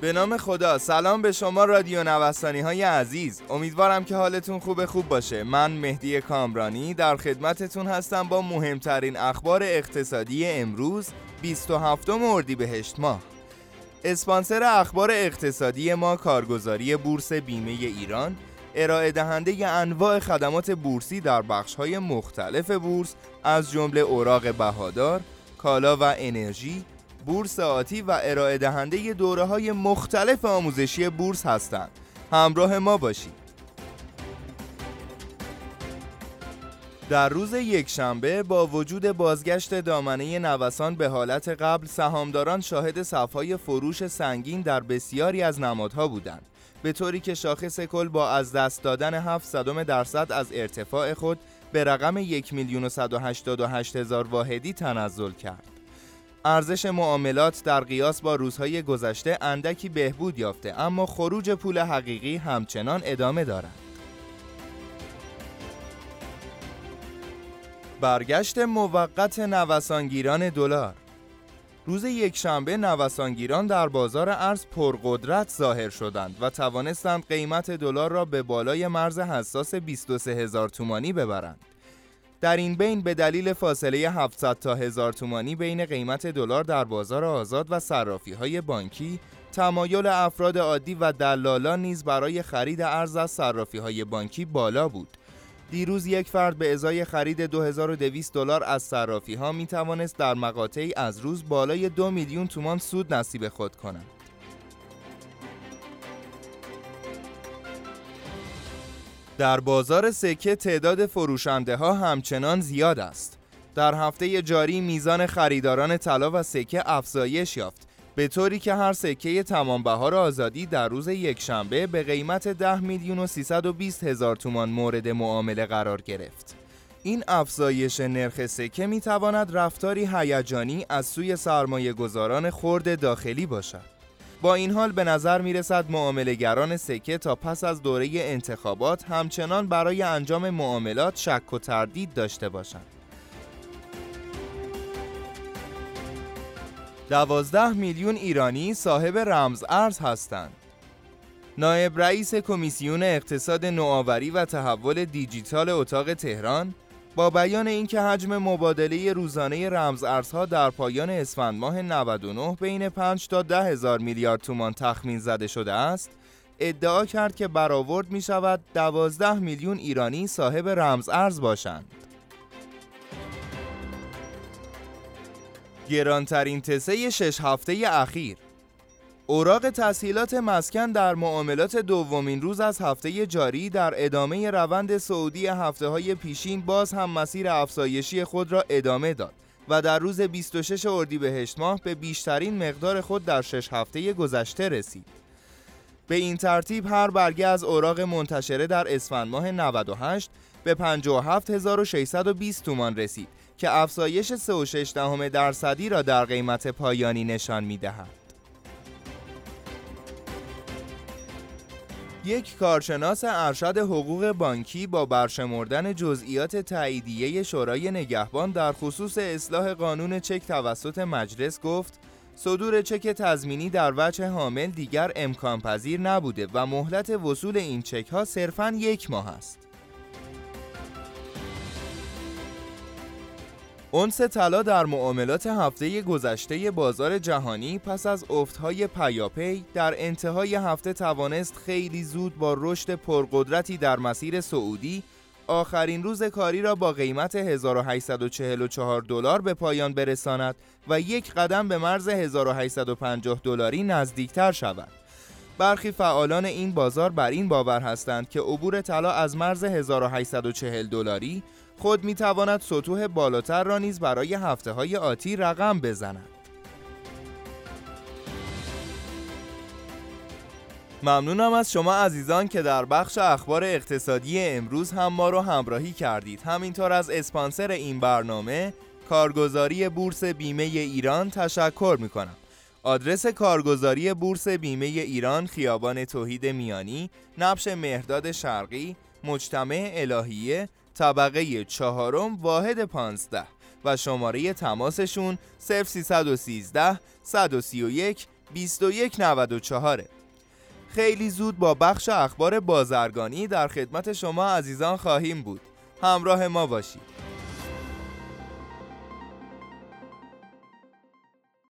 به نام خدا سلام به شما رادیو نوستانی های عزیز. امیدوارم که حالتون خوب خوب باشه. من مهدی کامرانی در خدمتتون هستم با مهمترین اخبار اقتصادی امروز 27 اردیبهشت ماه. اسپانسر اخبار اقتصادی ما کارگزاری بورس بیمه ایران ارائه دهنده انواع خدمات بورسی در های مختلف بورس از جمله اوراق بهادار، کالا و انرژی، بورس آتی و ارائه دهنده دوره های مختلف آموزشی بورس هستند. همراه ما باشید. در روز یکشنبه با وجود بازگشت دامنه نوسان به حالت قبل سهامداران شاهد صفهای فروش سنگین در بسیاری از نمادها بودند به طوری که شاخص کل با از دست دادن 7 درصد از ارتفاع خود به رقم 1 میلیون و واحدی تنزل کرد. ارزش معاملات در قیاس با روزهای گذشته اندکی بهبود یافته اما خروج پول حقیقی همچنان ادامه دارد. برگشت موقت نوسانگیران دلار روز یکشنبه نوسانگیران در بازار ارز پرقدرت ظاهر شدند و توانستند قیمت دلار را به بالای مرز حساس 23 هزار تومانی ببرند. در این بین به دلیل فاصله 700 تا هزار تومانی بین قیمت دلار در بازار آزاد و صرافی های بانکی تمایل افراد عادی و دلالان نیز برای خرید ارز از صرافی های بانکی بالا بود دیروز یک فرد به ازای خرید 2200 دلار از صرافی ها می توانست در مقاطعی از روز بالای دو میلیون تومان سود نصیب خود کند. در بازار سکه تعداد فروشنده ها همچنان زیاد است. در هفته جاری میزان خریداران طلا و سکه افزایش یافت به طوری که هر سکه تمام بهار آزادی در روز یکشنبه به قیمت 10 میلیون و 320 هزار تومان مورد معامله قرار گرفت. این افزایش نرخ سکه می تواند رفتاری هیجانی از سوی سرمایه گذاران خرد داخلی باشد. با این حال به نظر می رسد معاملهگران سکه تا پس از دوره انتخابات همچنان برای انجام معاملات شک و تردید داشته باشند. دوازده میلیون ایرانی صاحب رمز ارز هستند. نایب رئیس کمیسیون اقتصاد نوآوری و تحول دیجیتال اتاق تهران با بیان اینکه حجم مبادله روزانه رمز ارزها در پایان اسفند ماه 99 بین 5 تا 10 هزار میلیارد تومان تخمین زده شده است ادعا کرد که برآورد می شود 12 میلیون ایرانی صاحب رمز ارز باشند. گرانترین تسه شش هفته اخیر اوراق تسهیلات مسکن در معاملات دومین روز از هفته جاری در ادامه روند سعودی هفته های پیشین باز هم مسیر افزایشی خود را ادامه داد و در روز 26 اردیبهشت ماه به بیشترین مقدار خود در شش هفته گذشته رسید. به این ترتیب هر برگه از اوراق منتشره در اسفند ماه 98 به 57620 تومان رسید که افزایش 3.6 دهم درصدی را در قیمت پایانی نشان می دهد. یک کارشناس ارشد حقوق بانکی با برشمردن جزئیات تاییدیه شورای نگهبان در خصوص اصلاح قانون چک توسط مجلس گفت صدور چک تضمینی در وجه حامل دیگر امکان پذیر نبوده و مهلت وصول این چک ها صرفاً یک ماه است. اونس طلا در معاملات هفته گذشته بازار جهانی پس از افتهای پیاپی در انتهای هفته توانست خیلی زود با رشد پرقدرتی در مسیر سعودی آخرین روز کاری را با قیمت 1844 دلار به پایان برساند و یک قدم به مرز 1850 دلاری نزدیکتر شود. برخی فعالان این بازار بر این باور هستند که عبور طلا از مرز 1840 دلاری خود می تواند سطوح بالاتر را نیز برای هفته های آتی رقم بزند. ممنونم از شما عزیزان که در بخش اخبار اقتصادی امروز هم ما رو همراهی کردید همینطور از اسپانسر این برنامه کارگزاری بورس بیمه ایران تشکر می کنم آدرس کارگزاری بورس بیمه ایران خیابان توحید میانی نبش مهرداد شرقی مجتمع الهیه طبقه چهارم واحد پانزده و شماره تماسشون 0313 131 2194 خیلی زود با بخش اخبار بازرگانی در خدمت شما عزیزان خواهیم بود. همراه ما باشید.